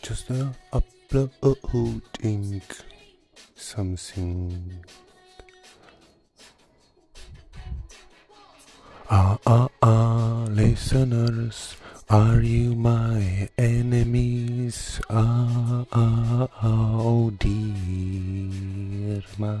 Just uh, uploading something. Ah ah ah, listeners, are you my enemies? Ah ah ah, oh dear, ma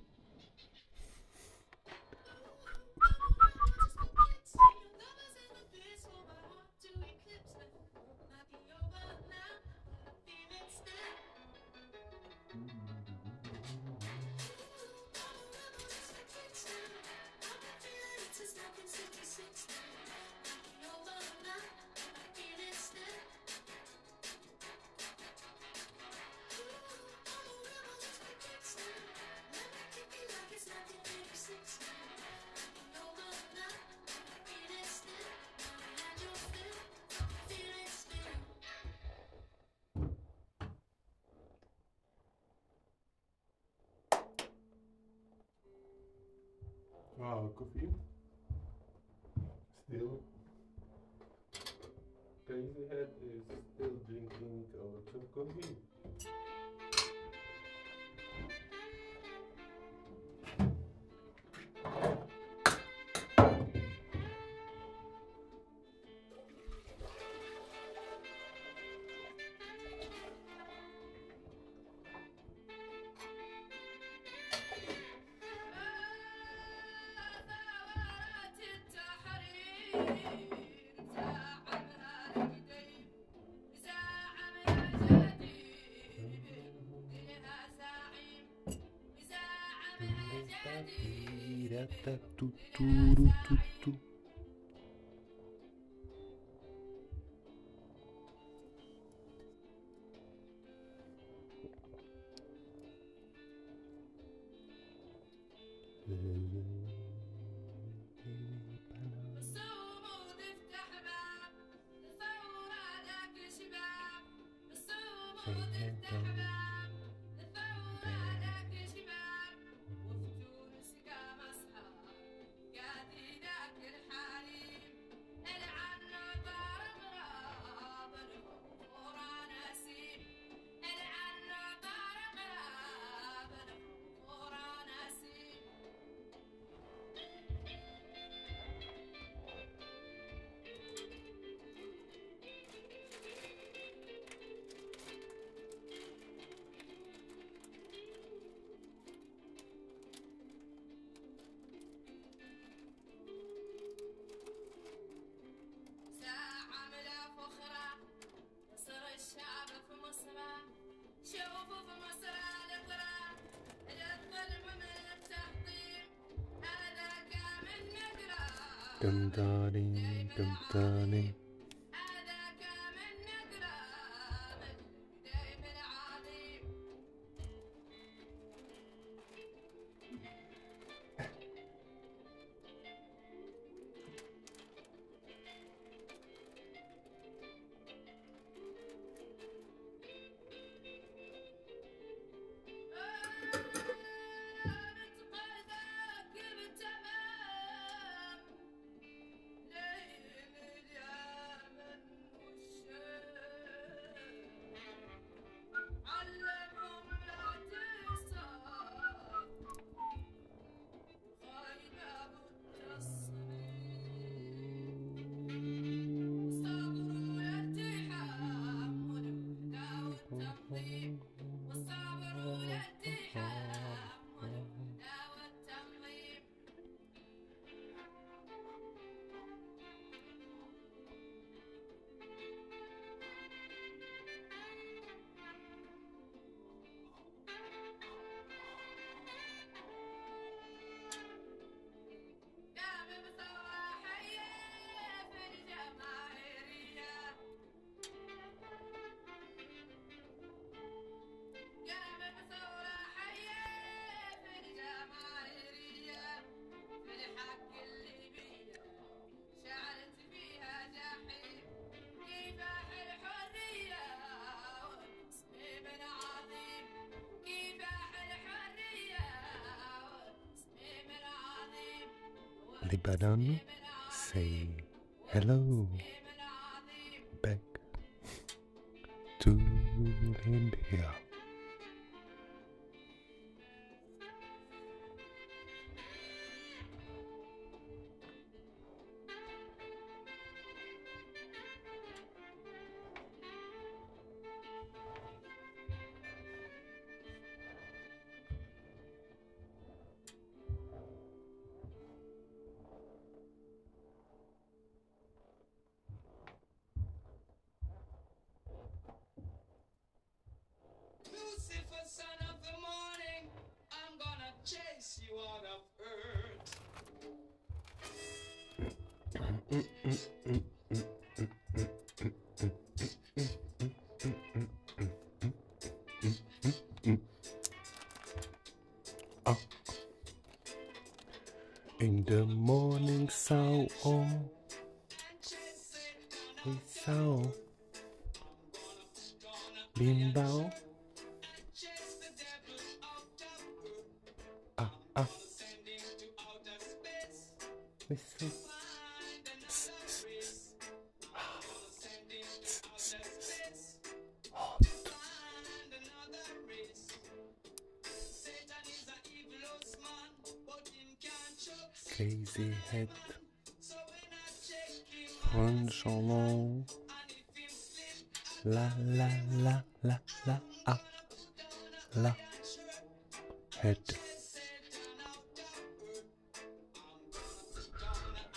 Wow, coffee. Still. Crazy Head is still drinking da, da, do, do. dum da ding dum da ding Lebanon say hello back to Libya. oh, we so. head.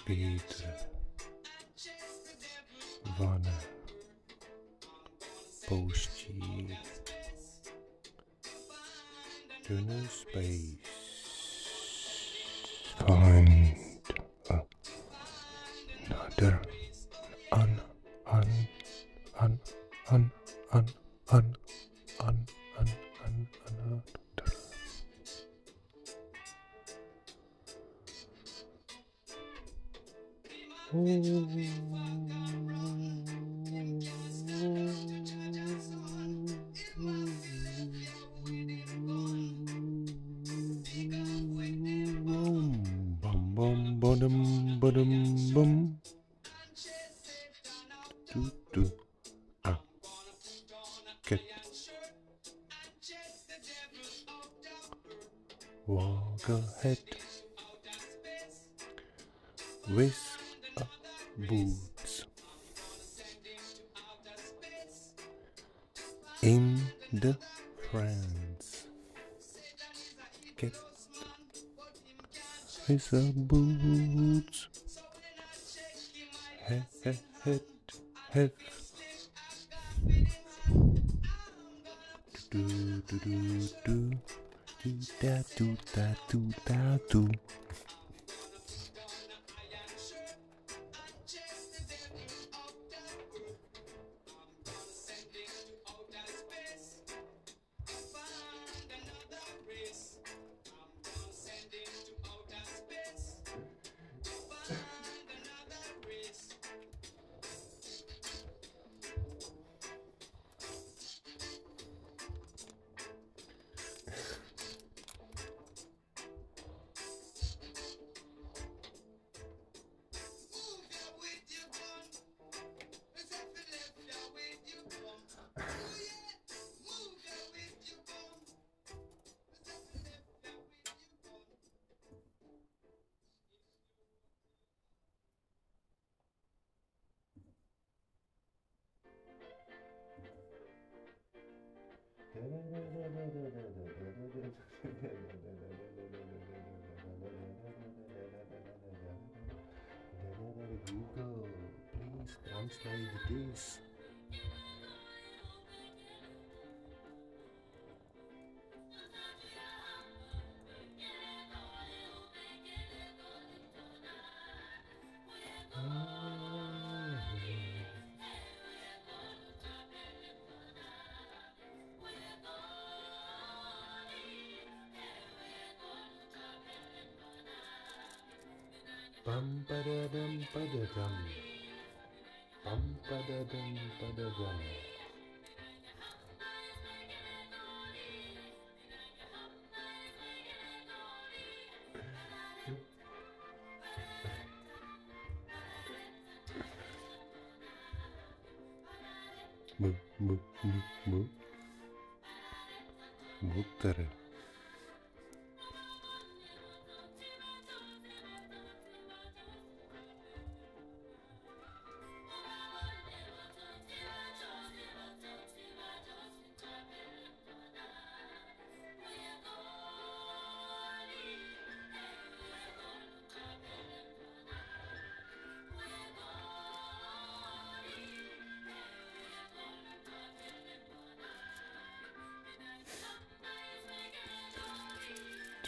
Beat one post. is a boots. Head, head, head, head. Do do do do do do da do da do da do. Bum ba da dum ba da dum. Bum ba da dum ba da dum.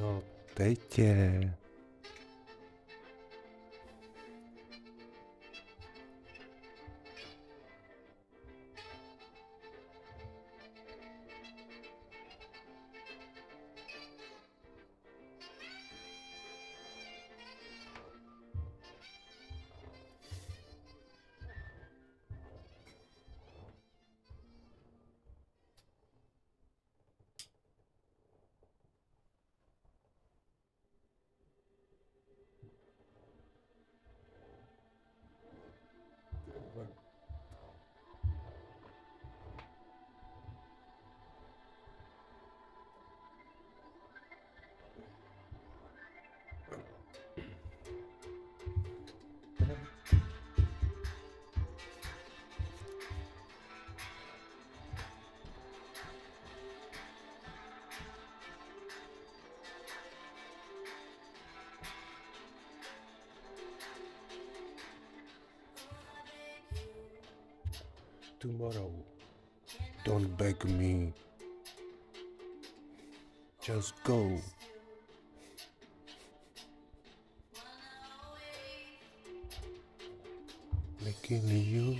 No teď je tomorrow. Don't beg me. Just go. Making you.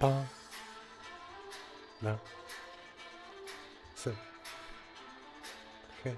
Pas. Là. C'est. Okay.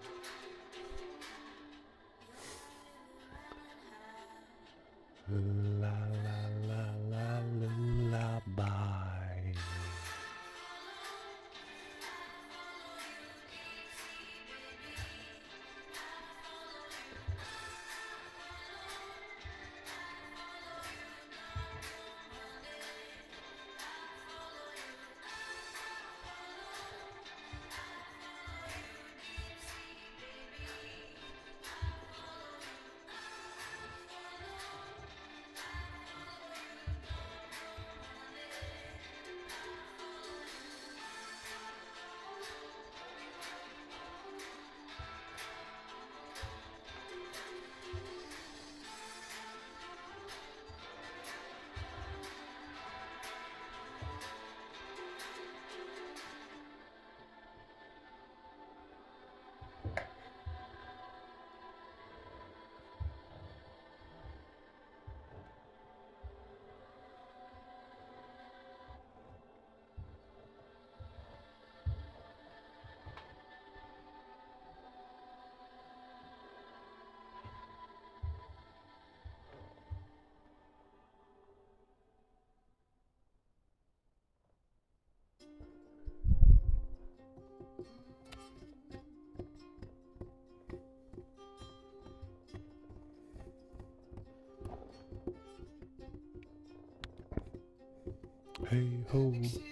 hey ho.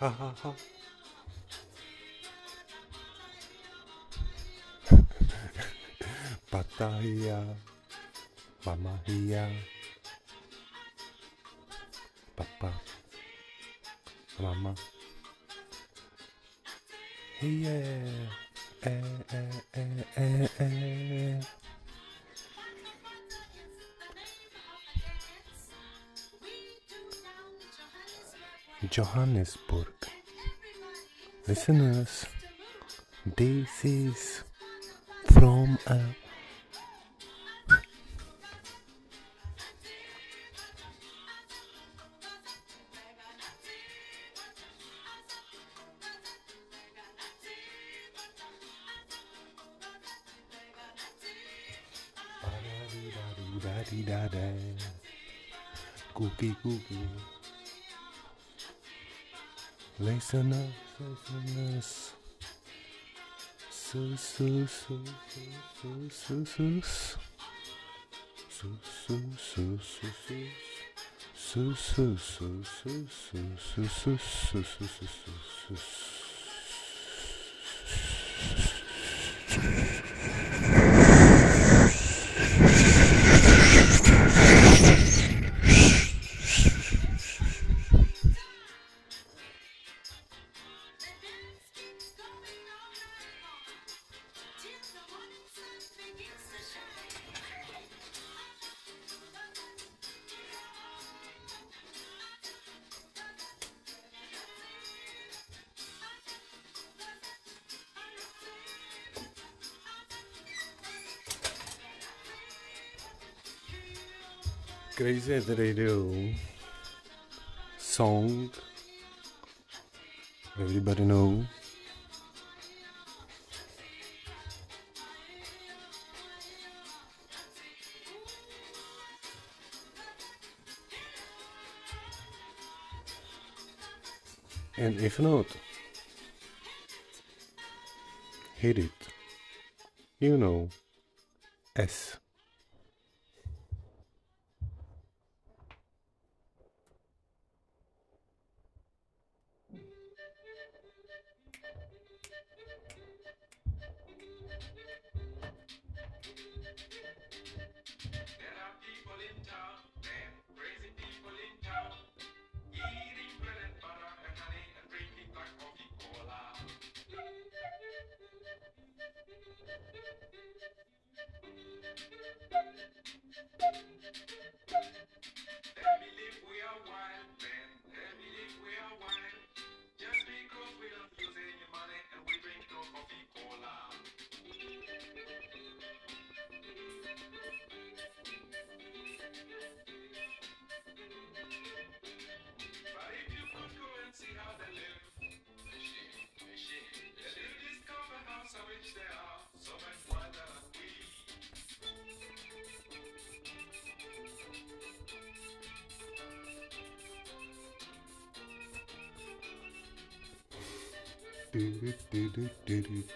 Ha ha ha. Tahia, Mama Hia, Papa, Mama. Hia, eh, eh, eh, eh, eh. Johannesburg. Listeners, this is from a sus sus sus sus Crazy Radio song everybody know. And if not hit it. You know S.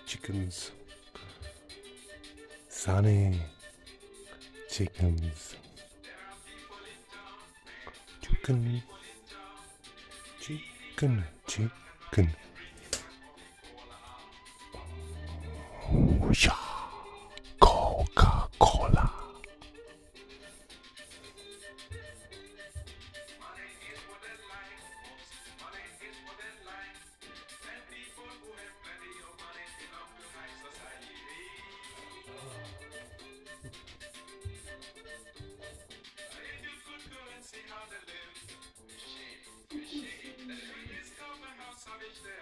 Chickens. Sunny. Chickens. Chicken. Chicken. Chicken. bitch there.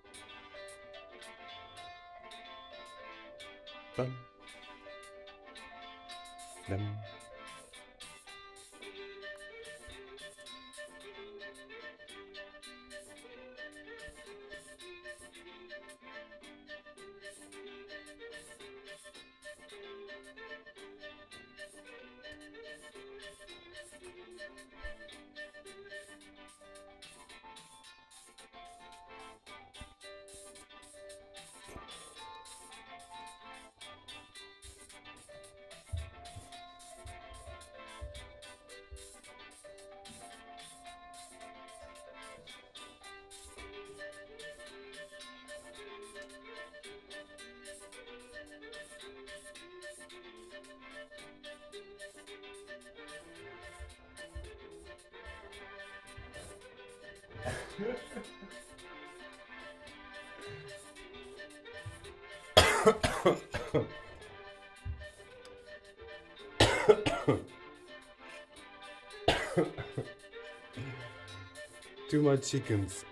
bum, bum. Too much chickens.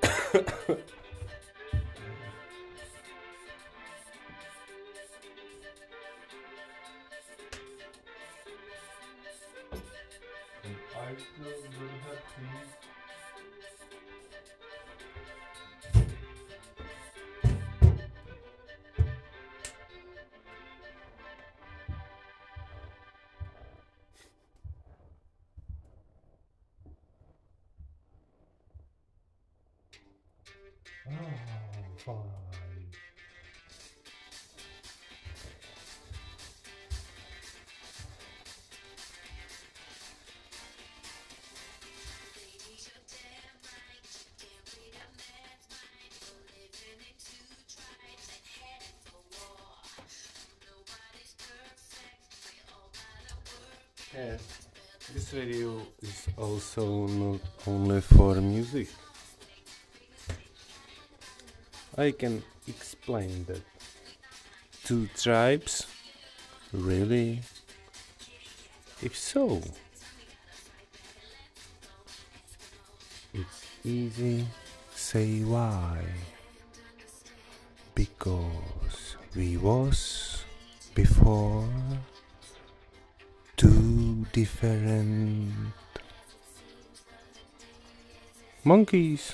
also not only for music. I can explain that two tribes? Really? If so, it's easy. Say why? Because we was before two different monkeys,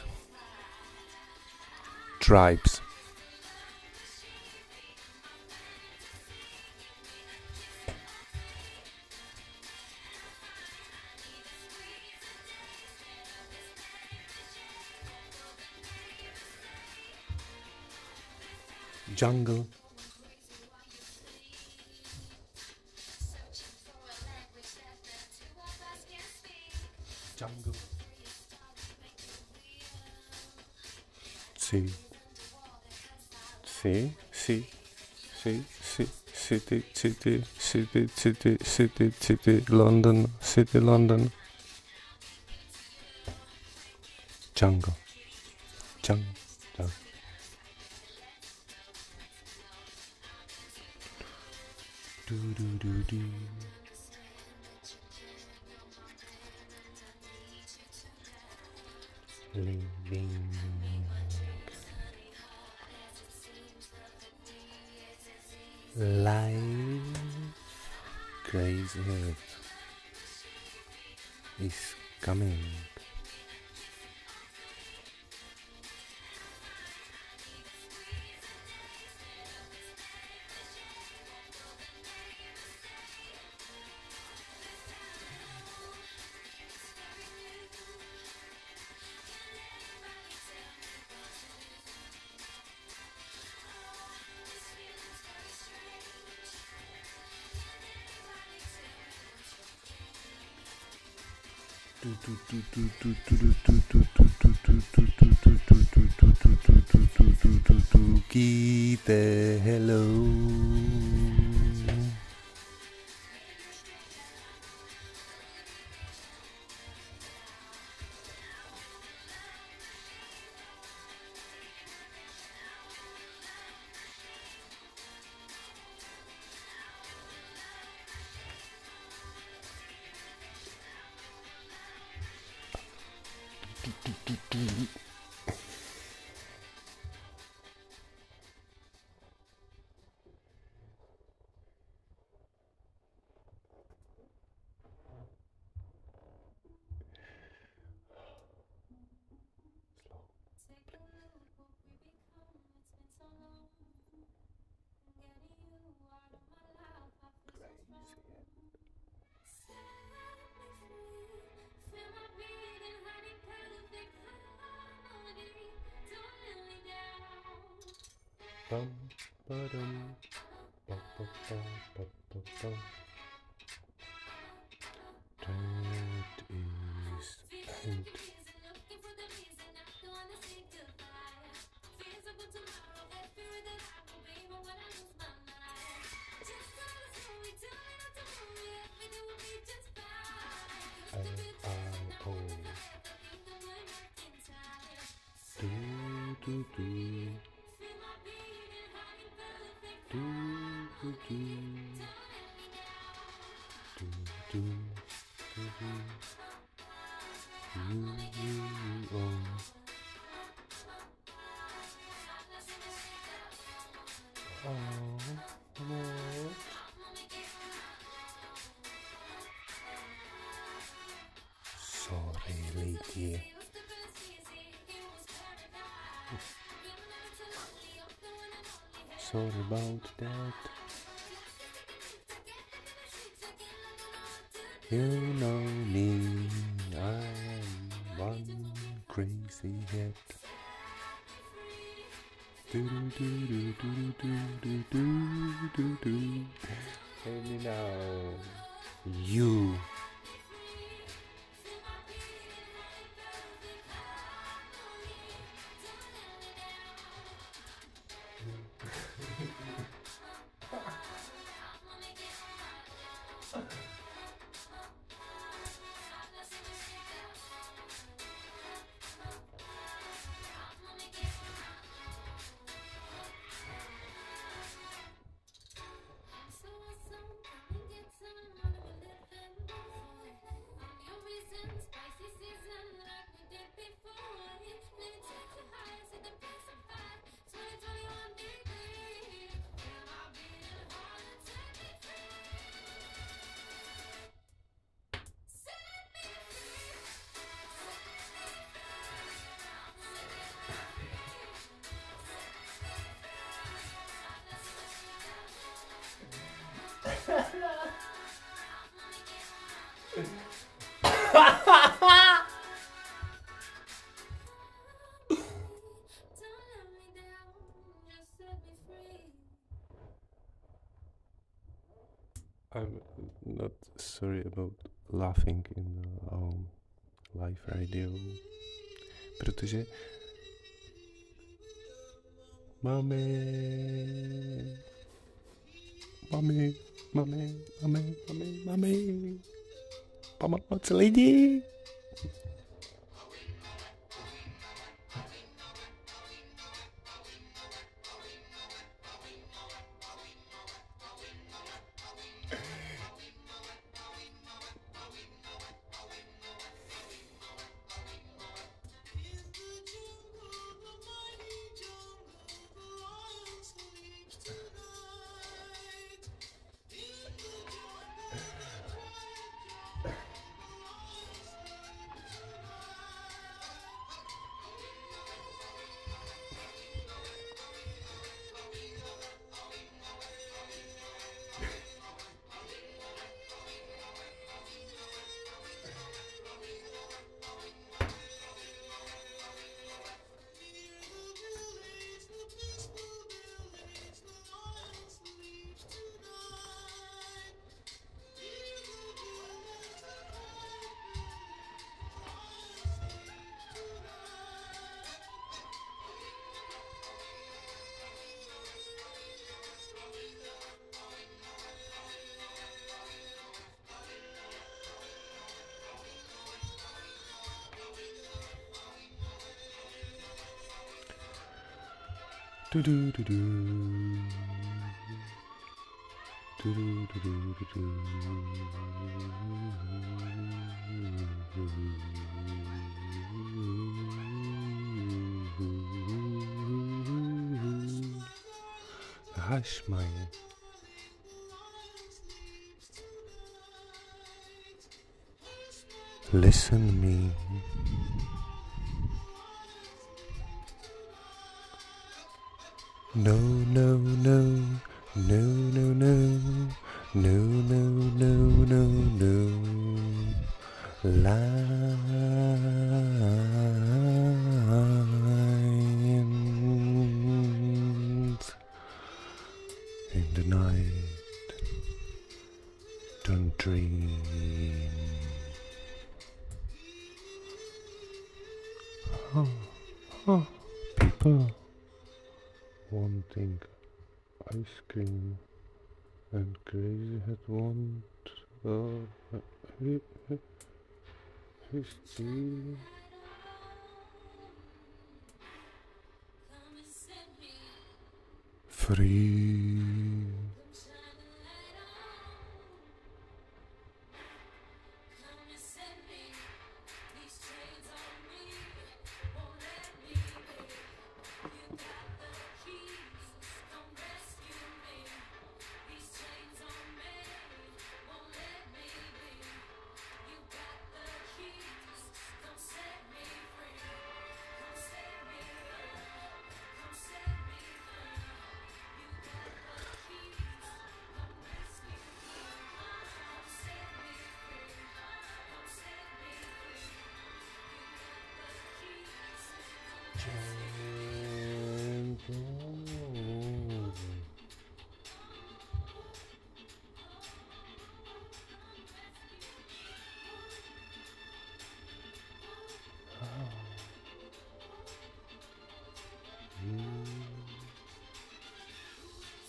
tribes. Jungle C, C, C, C, C, City, City, City, City, City, City, London, City, London, Jungle, Jungle, jungle. Do, do, do, do. Living. live crazy earth is coming. tu, tu, tu, bum ba dum ba ba ba ba ba ba do do do. Sorry, about that. You know me, I am one crazy head. Do do do do do do do do do. And now, you. Laughing in um, live radio, protože máme, máme, máme, máme, máme, máme, pomoc lidi. Do do do do. Do do do do do do. Hush, my. Listen me. The night. Don't dream. Oh, oh, people wanting ice cream and crazy had want uh, me, free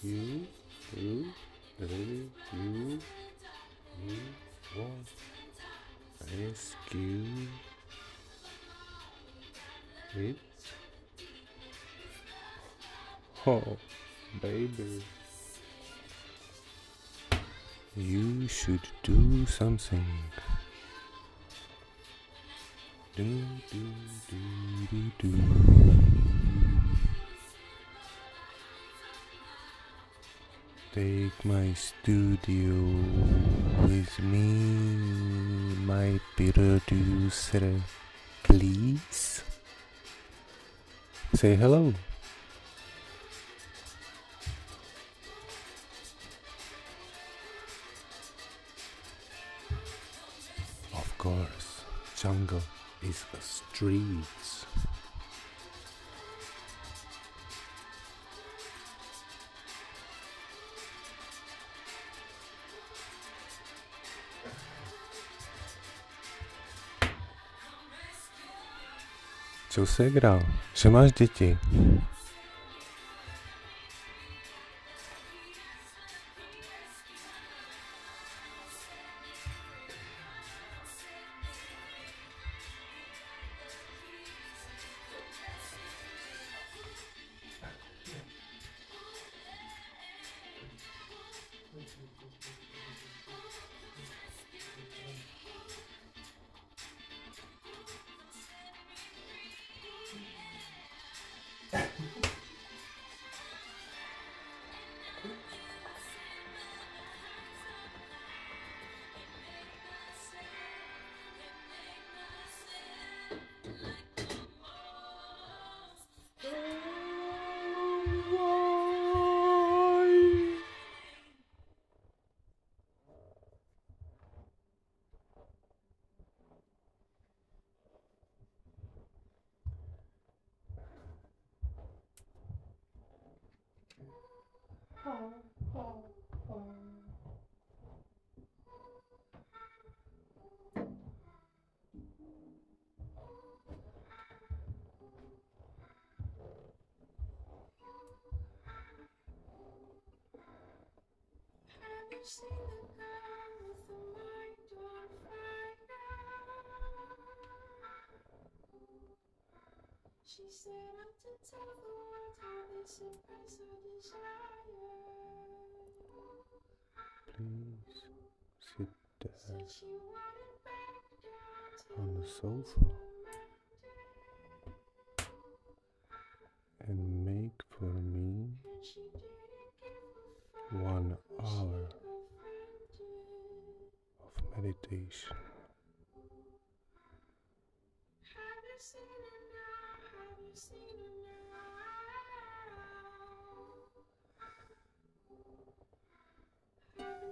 You, you, you, you, you want rescue it? Oh, baby. You should do something. Do, do, do, do, do. Take my studio with me, my producer, please. Say hello. Of course, jungle is a streets. Se hrál? Že máš děti? She said I'm to tell the world Please sit there on the sofa and make for me one hour of meditation.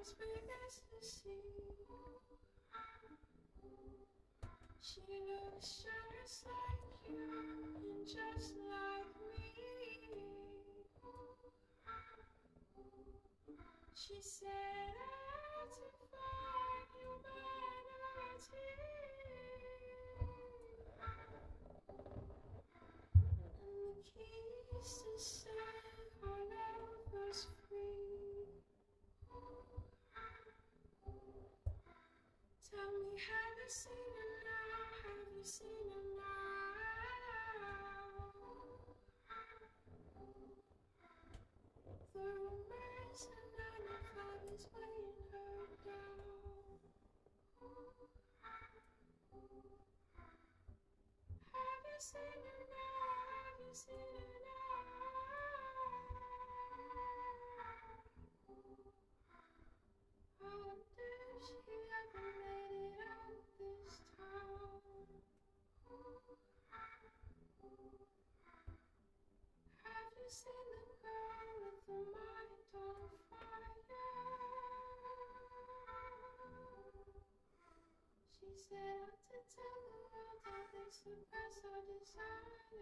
as big as the sea? She looks just like you and just like me. She said I to find humanity. And the keys to set our lovers free. Tell me, have you seen it now? Have you seen it now? The rumors and nine and five is weighing her down. Have you seen it now? Have you seen it now? I You the girl with the mind on fire? She said out to tell the world how they suppress our desire.